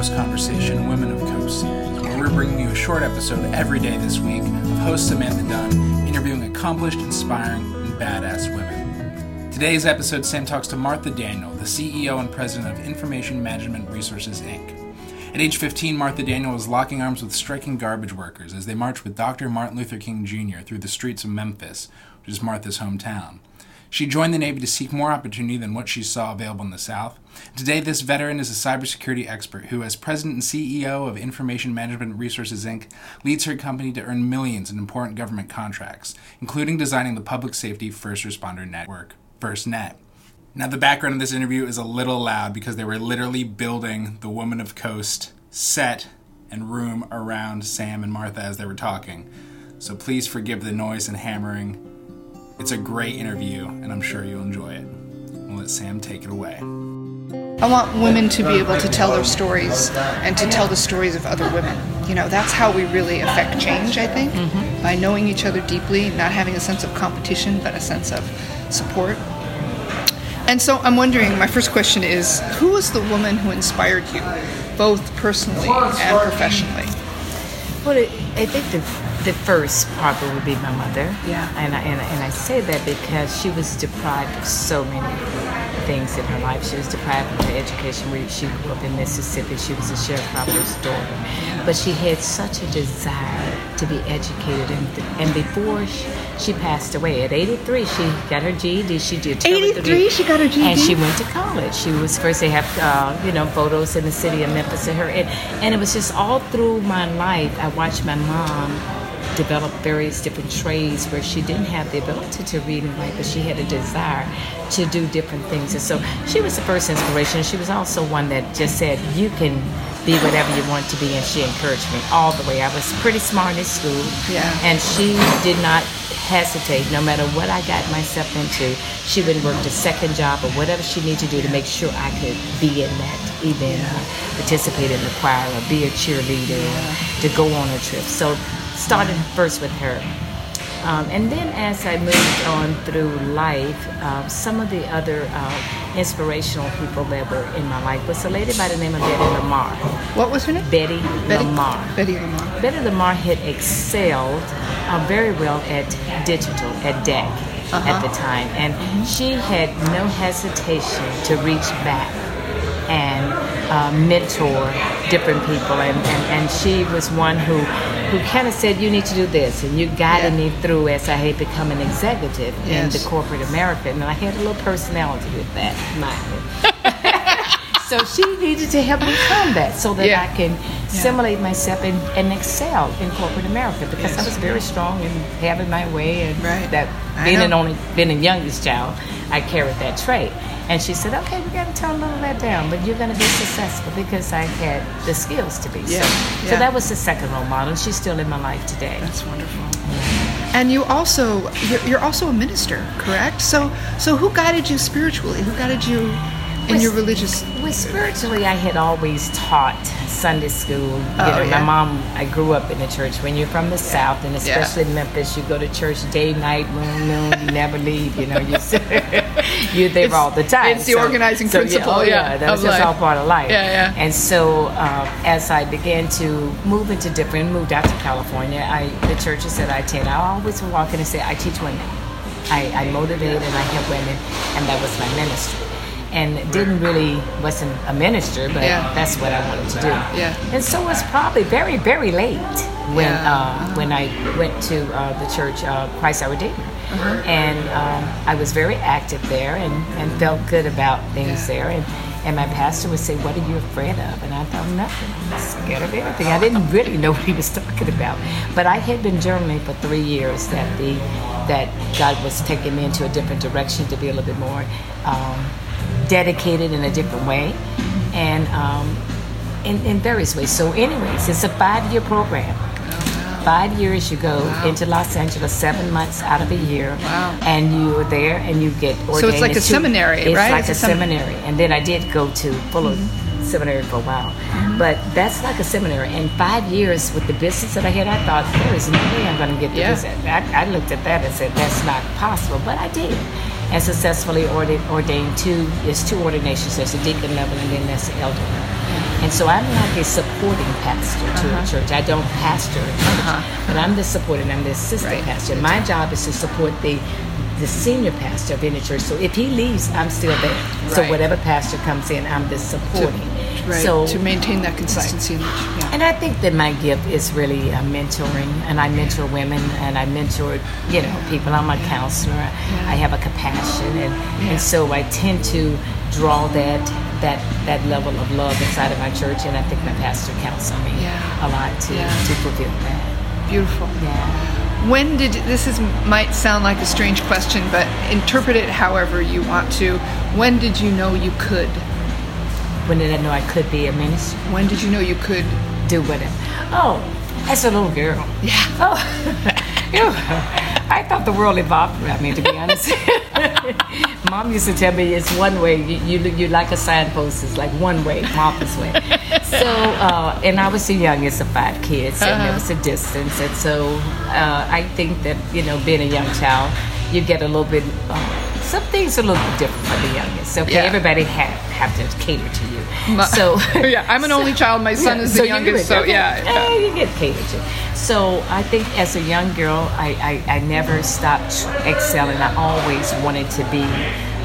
Coast Conversation Women of Coast series, where we're bringing you a short episode every day this week of host Samantha Dunn interviewing accomplished, inspiring, and badass women. Today's episode, Sam talks to Martha Daniel, the CEO and president of Information Management Resources, Inc. At age 15, Martha Daniel was locking arms with striking garbage workers as they marched with Dr. Martin Luther King Jr. through the streets of Memphis, which is Martha's hometown. She joined the Navy to seek more opportunity than what she saw available in the South. Today, this veteran is a cybersecurity expert who, as president and CEO of Information Management Resources Inc., leads her company to earn millions in important government contracts, including designing the public safety first responder network, FirstNet. Now, the background of this interview is a little loud because they were literally building the Woman of Coast set and room around Sam and Martha as they were talking. So please forgive the noise and hammering it's a great interview, and I'm sure you'll enjoy it. We'll let Sam take it away. I want women to be able to tell their stories and to tell the stories of other women. You know, that's how we really affect change, I think, mm-hmm. by knowing each other deeply, not having a sense of competition, but a sense of support. And so I'm wondering, my first question is who was the woman who inspired you, both personally and professionally? Well, I think the the first probably would be my mother. Yeah. And I, and, and I say that because she was deprived of so many things in her life. She was deprived of her education. She grew up in Mississippi. She was a sharecropper's daughter. But she had such a desire to be educated. And, and before she, she passed away, at 83, she got her GED. She did 83, she got her GED? And she went to college. She was first, they have, uh, you know, photos in the city of Memphis of her. And, and it was just all through my life, I watched my mom developed various different trades where she didn't have the ability to read and write, but she had a desire to do different things. And so she was the first inspiration. She was also one that just said, You can be whatever you want to be, and she encouraged me all the way. I was pretty smart in school, yeah. and she did not hesitate no matter what I got myself into. She would work a second job or whatever she needed to do to make sure I could be in that event, yeah. participate in the choir, or be a cheerleader, yeah. to go on a trip. So started first with her. Um, and then as I moved on through life, uh, some of the other uh, inspirational people that were in my life was a lady by the name of Betty Lamar. What was her name? Betty, Betty Lamar. Betty Lamar. Betty Lamar had excelled uh, very well at digital, at DEC uh-huh. at the time. And she had no hesitation to reach back and uh, mentor different people. And, and, and she was one who who kind of said, "You need to do this," and you guided yeah. me through as I had become an executive yes. in the corporate America, and I had a little personality with that. so she needed to help me come that so that yeah. I can yeah. simulate myself and, and, excel in corporate America because yes. I was very strong in having my way and right. that being an only being a youngest child, I carried that trait. And she said, okay, we got to tone a little that down, but you're going to be successful because I had the skills to be. Yeah. So, yeah. so that was the second role model. She's still in my life today. That's wonderful. And you also, you're, you're also a minister, correct? So, so who guided you spiritually? Who guided you in with, your religious? Well, spiritually, I had always taught Sunday school. You oh, know, yeah. my mom, I grew up in the church. When you're from the yeah. South, and especially yeah. Memphis, you go to church day, night, moon, noon. You never leave. You know, you you're there it's, all the time. It's the so, organizing so, principle. Yeah, oh, yeah, that's just all part of life. Yeah, yeah. And so, um, as I began to move into different, moved out to California, I the churches that I attend, I always walk in and say, I teach women. I, I motivate and I help women, and that was my ministry and didn't really wasn't a minister, but yeah. that's what I wanted to do. Yeah. And so it was probably very very late when yeah. uh, when I went to uh, the church uh, Christ Our Redeemer, uh-huh. and um, I was very active there and, and felt good about things there and. And my pastor would say, "What are you afraid of?" And I thought, "Nothing. I'm scared of everything." I didn't really know what he was talking about, but I had been journaling for three years that the that God was taking me into a different direction to be a little bit more um, dedicated in a different way and um, in, in various ways. So, anyways, it's a five year program. Five years you go wow. into Los Angeles, seven months out of a year, wow. and you're there and you get ordained. So it's like a seminary, it's right? Like it's like a, seminary. And then I did go to Fuller mm-hmm. Seminary for a while, mm-hmm. but that's like a seminary. And five years with the business that I had, I thought there is no way I'm going to get the yeah. business. I, I looked at that and said that's not possible, but I did and successfully ordained, ordained two, there's two ordinations. There's the deacon level and then there's the elder level. And so I'm like a supporting pastor to Uh-huh. a church. I don't pastor a church, but I'm the supporting, I'm the assistant Right. pastor. My job is to support the the senior pastor of any church. So if he leaves, I'm still there. So whatever pastor comes in, I'm the supporting. Right. So to maintain that consistency. in the- Yeah. and I think that my gift is really uh, mentoring, and I mentor women, and I mentor, you know, people. I'm a counselor. I have a compassion, and, and so I tend to draw that that that level of love inside of my church, and I think my pastor counts on me Yeah. a lot to Yeah. to fulfill that. Beautiful. Yeah. When did this is might sound like a strange question, but interpret it however you want to. When did you know you could? When did I know I could be a minister? When did you know you could? Do whatever. Oh, as a little girl. Yeah. Oh, you know, I thought the world evolved around me, to be honest. Mom used to tell me it's one way. You, you, you like a signpost, it's like one way, Martha's way. So, uh, and I was the youngest of five kids, and there was a distance. And so uh, I think that, you know, being a young child, you get a little bit, uh, some things are a little bit different for the youngest. Okay, Yeah. everybody have, have to cater to you. My- so, yeah, I'm an only child. My son yeah, is the you youngest. So okay. yeah. Eh, you get catered to. So I think as a young girl, I, I, I never stopped excelling. I always wanted to be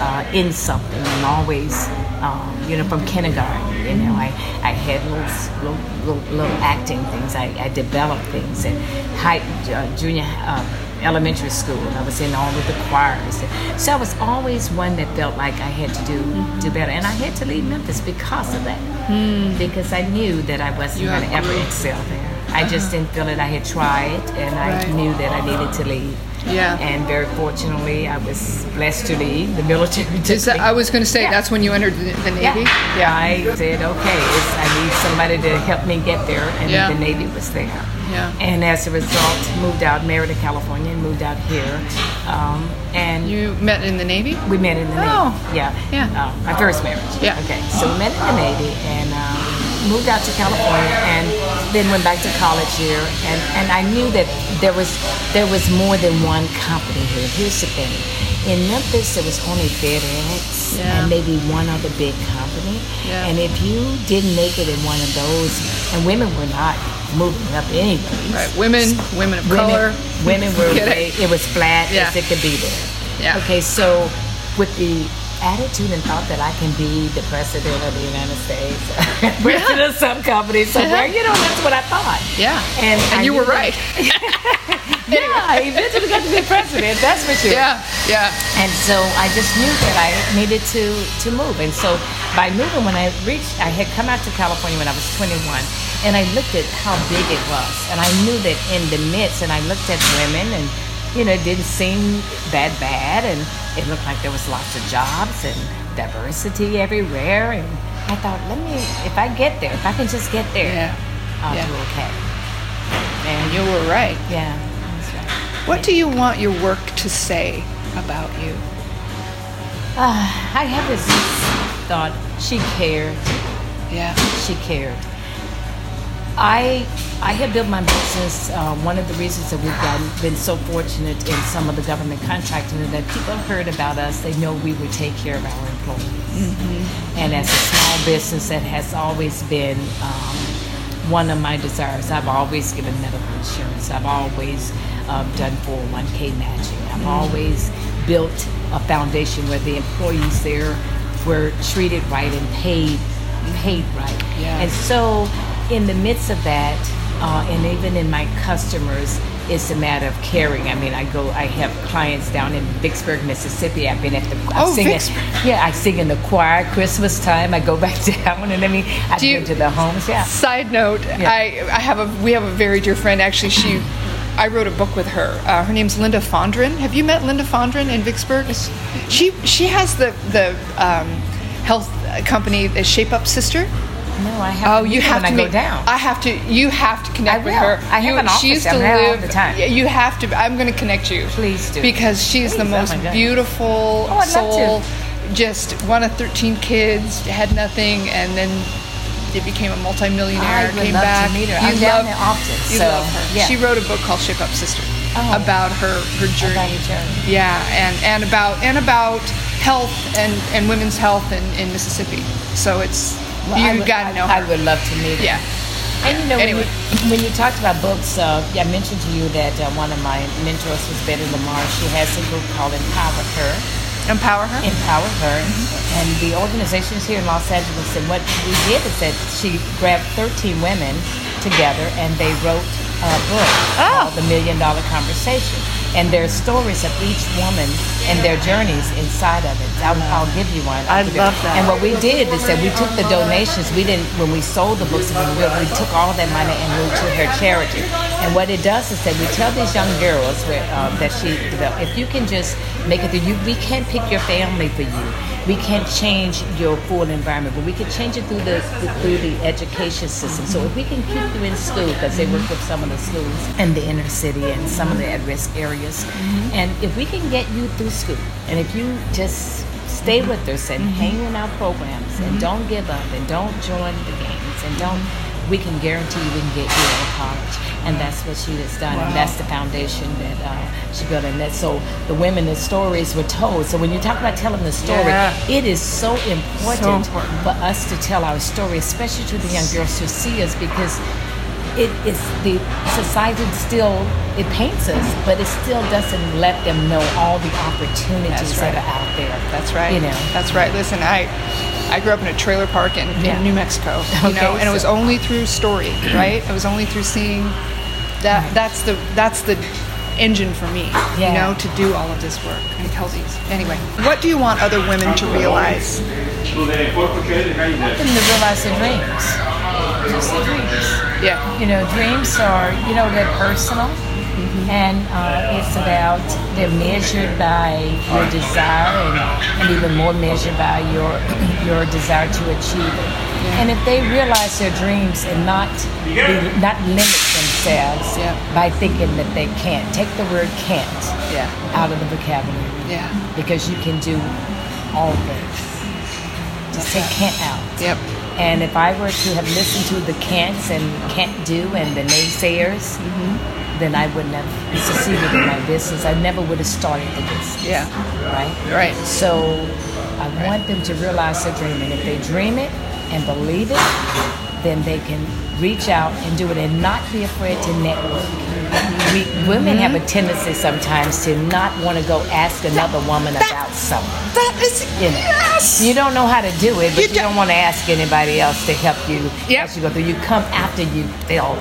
uh, in something, and always, um, you know, from kindergarten, you know, I, I had little, little, little, little acting things. I, I developed things, and high, uh, junior. Uh, elementary school. I was in all of the choirs. So I was always one that felt like I had to do do better. And I had to leave Memphis because of that. Hmm. Because I knew that I wasn't You going to ever excel there. I uh-huh. just didn't feel it. I had tried and I Right. knew that I needed to leave. Yeah. And very fortunately, I was blessed to leave. The military took that, me. I was going to say Yeah. that's when you entered the, the Navy. Yeah. I said, okay, it's, I need somebody to help me get there, and Yeah. the Navy was there. Yeah. And as a result, moved out, married in California, and moved out here. Um, and You met in the Navy. we met in the Navy. Oh. Yeah. Yeah. Uh, my first marriage. Yeah. Okay. So we met in the Navy and um, moved out to California and then went back to college here. And, and I knew that there was there was more than one company here. Here's the thing. In Memphis, there was only FedEx Yeah. and maybe one other big company. Yeah. And if you didn't make it in one of those, and women were not moving up anyway. Right. Women, women of Women, color. women were way, it? it was flat Yeah. as it could be there. Yeah. Okay, so with the attitude and thought that I can be the president of the United States, president of some company somewhere, you know, that's what I thought. Yeah. And, And you were right. yeah, I eventually got to be president, that's for sure. Yeah. Yeah. And so I just knew that I needed to to move. And so by moving, when I reached, I had come out to California when I was 21, and I looked at how big it was, and I knew that in the midst, and I looked at women, and you know, it didn't seem that bad, and it looked like there was lots of jobs and diversity everywhere, and I thought, let me, if I get there, if I can just get there, Yeah. I'll Yeah. do okay. And you were right. yeah, right. What do you want your work to say about you? Uh, I have this thought. She cared. Yeah. She cared. I I have built my business. Uh, one of the reasons that we've gotten, been so fortunate in some of the government contracting is that people heard about us. They know we would take care of our employees. And as a small business, that has always been um, one of my desires. I've always given medical insurance. I've always um, done 401k matching. I've always built a foundation where the employees there were treated right and paid paid right. Yeah. And so, in the midst of that, uh, and even in my customers, it's a matter of caring. I mean, I go, I have clients down in Vicksburg, Mississippi. I've been at the, I Oh, sing at- Vicksburg. yeah, I sing in the choir Christmas time. I go back down, and I mean, I Do you- go to the homes. Yeah. Side note, I, I have a we have a very dear friend. Actually, she I wrote a book with her. Uh, her name's Linda Fondren. Have you met Linda Fondren in Vicksburg? She she has the the um, health company, the Shape Up Sister. No, I have. Oh, to you have to I meet. go down. I have to. You have to connect with her. I have you, an She used to down live. the time. You have to. I'm going to connect you. Please do. Because she's the Please, oh most God. beautiful Oh, I'd soul. Just one of 13 kids, had nothing, and then it became a multimillionaire. I would came love to meet her. You I'm down love, there often, You so, love her. yeah. She wrote a book called Shape Up Sister Oh. about her her journey. About your journey. Yeah, and, and about and about health and, and women's health in, in Mississippi. So it's Well, I you would- gotta know I her. would love to meet her. Yeah. And you know, Anyway. when, you, when you talked about books, uh, yeah, I mentioned to you that uh, one of my mentors was Betty Lamar. She has a book called Empower Her. Empower her. Empower Her. And the organization is here in Los Angeles. And what we did is that she grabbed 13 women together and they wrote a book Oh. called The Million Dollar Conversation. And there's stories of each woman and their journeys inside of it. I'll, I'll give you one. I I'll give you- love that. And what we did is that we took the donations. We didn't when we sold the books. We, we took all that money and moved to her charity. And what it does is that we tell these young girls where, um, that she if you can just make it through, you we can't pick your family for you. We can't change your full environment, but we can change it through the through the education system. So if we can keep you in school, because they work with some of the schools in the inner city and some of the at-risk areas, mm-hmm. and if we can get you through school, and if you just stay with us and mm-hmm. hang in our programs and mm-hmm. don't give up and don't join the games and don't we can guarantee we can get you out of college and that's what she has done and that's the foundation that uh, she built and that so the women the stories were told so when you talk about telling the story Yeah. it is so important, important. for us to tell our story especially to the young girls to see us because it is the society still it paints us but it still doesn't let them know all the opportunities right. that are out there That's right. you know That's right. Listen, I I grew up in a trailer park in, Yeah. in New Mexico. You Okay, know, and it was only through story, right? It was only through seeing that. That's the that's the engine for me. Yeah. You know, to do all of this work and tell these. Anyway, what do you want other women to realize? them to realize their dreams just their dreams Yeah. You know, dreams are, you know, they're personal. And uh, it's about, they're measured by your desire and, and even more measured by your your desire to achieve it. And if they realize their dreams and not be, not limit themselves Yeah. by thinking that they can't, take the word can't Yeah. out of the vocabulary Yeah. because you can do all things. Just take can't out. Yep. And if I were to have listened to the can'ts and can't do and the naysayers, mm-hmm. then I wouldn't have succeeded in my business. I never would have started the business. Yeah. Right? Right. So I want them to realize their dream. And if they dream it and believe it, then they can reach out and do it and not be afraid to network. We, women have a mm-hmm. tendency sometimes to not want to go ask another woman about something. That is You know, yes. you don't know how to do it, but You you, don't- don't want to ask anybody else to help you Yep. as you go through. You come after you fail,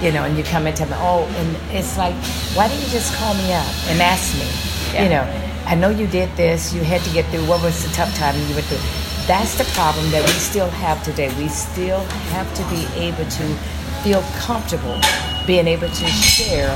you know, and you come and tell me, oh, and it's like, why didn't you just call me up and ask me? Yeah. You know, I know you did this. You had to get through. What was the tough time you went through? That's the problem that we still have today. We still have to be able to feel comfortable being able to share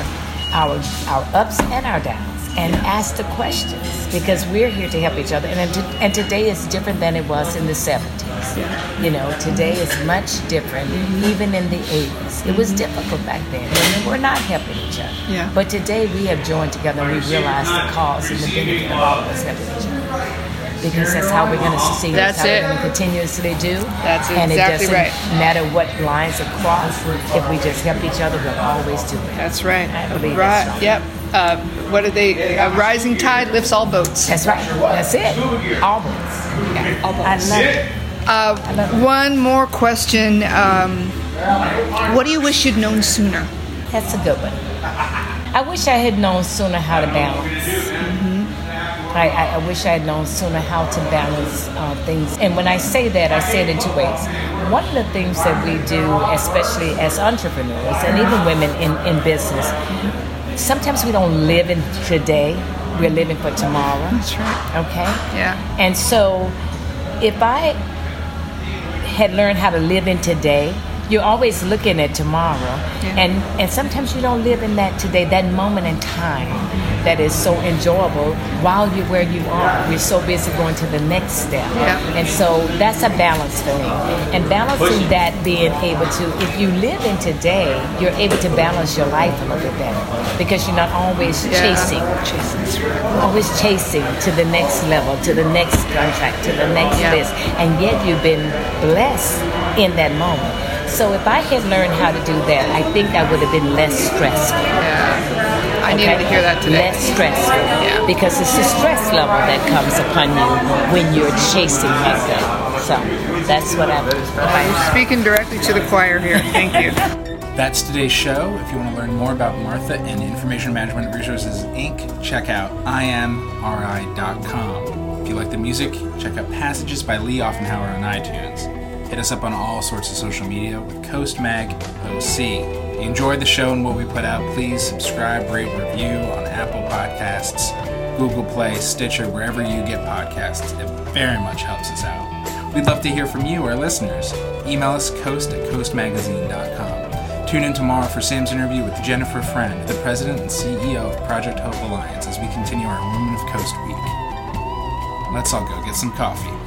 our our ups and our downs and ask the questions because we're here to help each other. And and today is different than it was in the 70s. You know, today is much different. Mm-hmm. Even in the 80s, it was mm-hmm. difficult back then. Women were not helping each other. Yeah. But today we have joined together and we realize the cause and the benefit of all of us helping each other. Because that's how we're going to succeed. That's how it. we're going to continuously do. That's right and exactly it doesn't right. matter what lines are crossed. If we just help each other, we'll always do it. That's right. I believe right. that's right. Yep. Uh, what are they? A rising tide lifts all boats. That's right. That's it. Always. Yeah, all boats. I boats. love it. Uh, one more question. Um, what do you wish you'd known sooner? That's a good one. I wish I had known sooner how to balance. I, I, wish I had known sooner how to balance uh, things. And when I say that, I say it in two ways. One of the things that we do, especially as entrepreneurs and even women in, in business, sometimes we don't live in today, we're living for tomorrow. That's right. Okay? Yeah. And so if I had learned how to live in today, you're always looking at tomorrow. Yeah. And and sometimes you don't live in that today, that moment in time that is so enjoyable while you're where you are. We're so busy going to the next step. Yeah. And so that's a balance for me. And balancing that being able to if you live in today, you're able to balance your life a little bit better. Because you're not always Yeah. chasing always chasing to the next level, to the next contract, to the next Yeah. this, and yet you've been blessed in that moment. So if I had learned how to do that, I think I would have been less stressful. Yeah. I needed okay? to hear that today. Less stressful. Yeah. Because it's the stress level that comes upon you when you're chasing like that. So that's what I'm You're speaking directly to the choir here. Thank you. That's today's show. If you want to learn more about Martha and Information Management Resources Inc., check out imri.com. If you like the music, check out Passages by Lee Offenhauer on iTunes. Hit us up on all sorts of social media with Coast Mag OC. If you enjoyed the show and what we put out, please subscribe, rate, review on Apple Podcasts, Google Play, Stitcher, wherever you get podcasts. It very much helps us out. We'd love to hear from you, our listeners. Email us coast at coastmagazine.com. Tune in tomorrow for Sam's interview with Jennifer Friend, the president and CEO of Project Hope Alliance, as we continue our Women of Coast week. Let's all go get some coffee.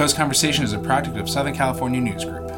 Coast Conversation is a project of Southern California News Group.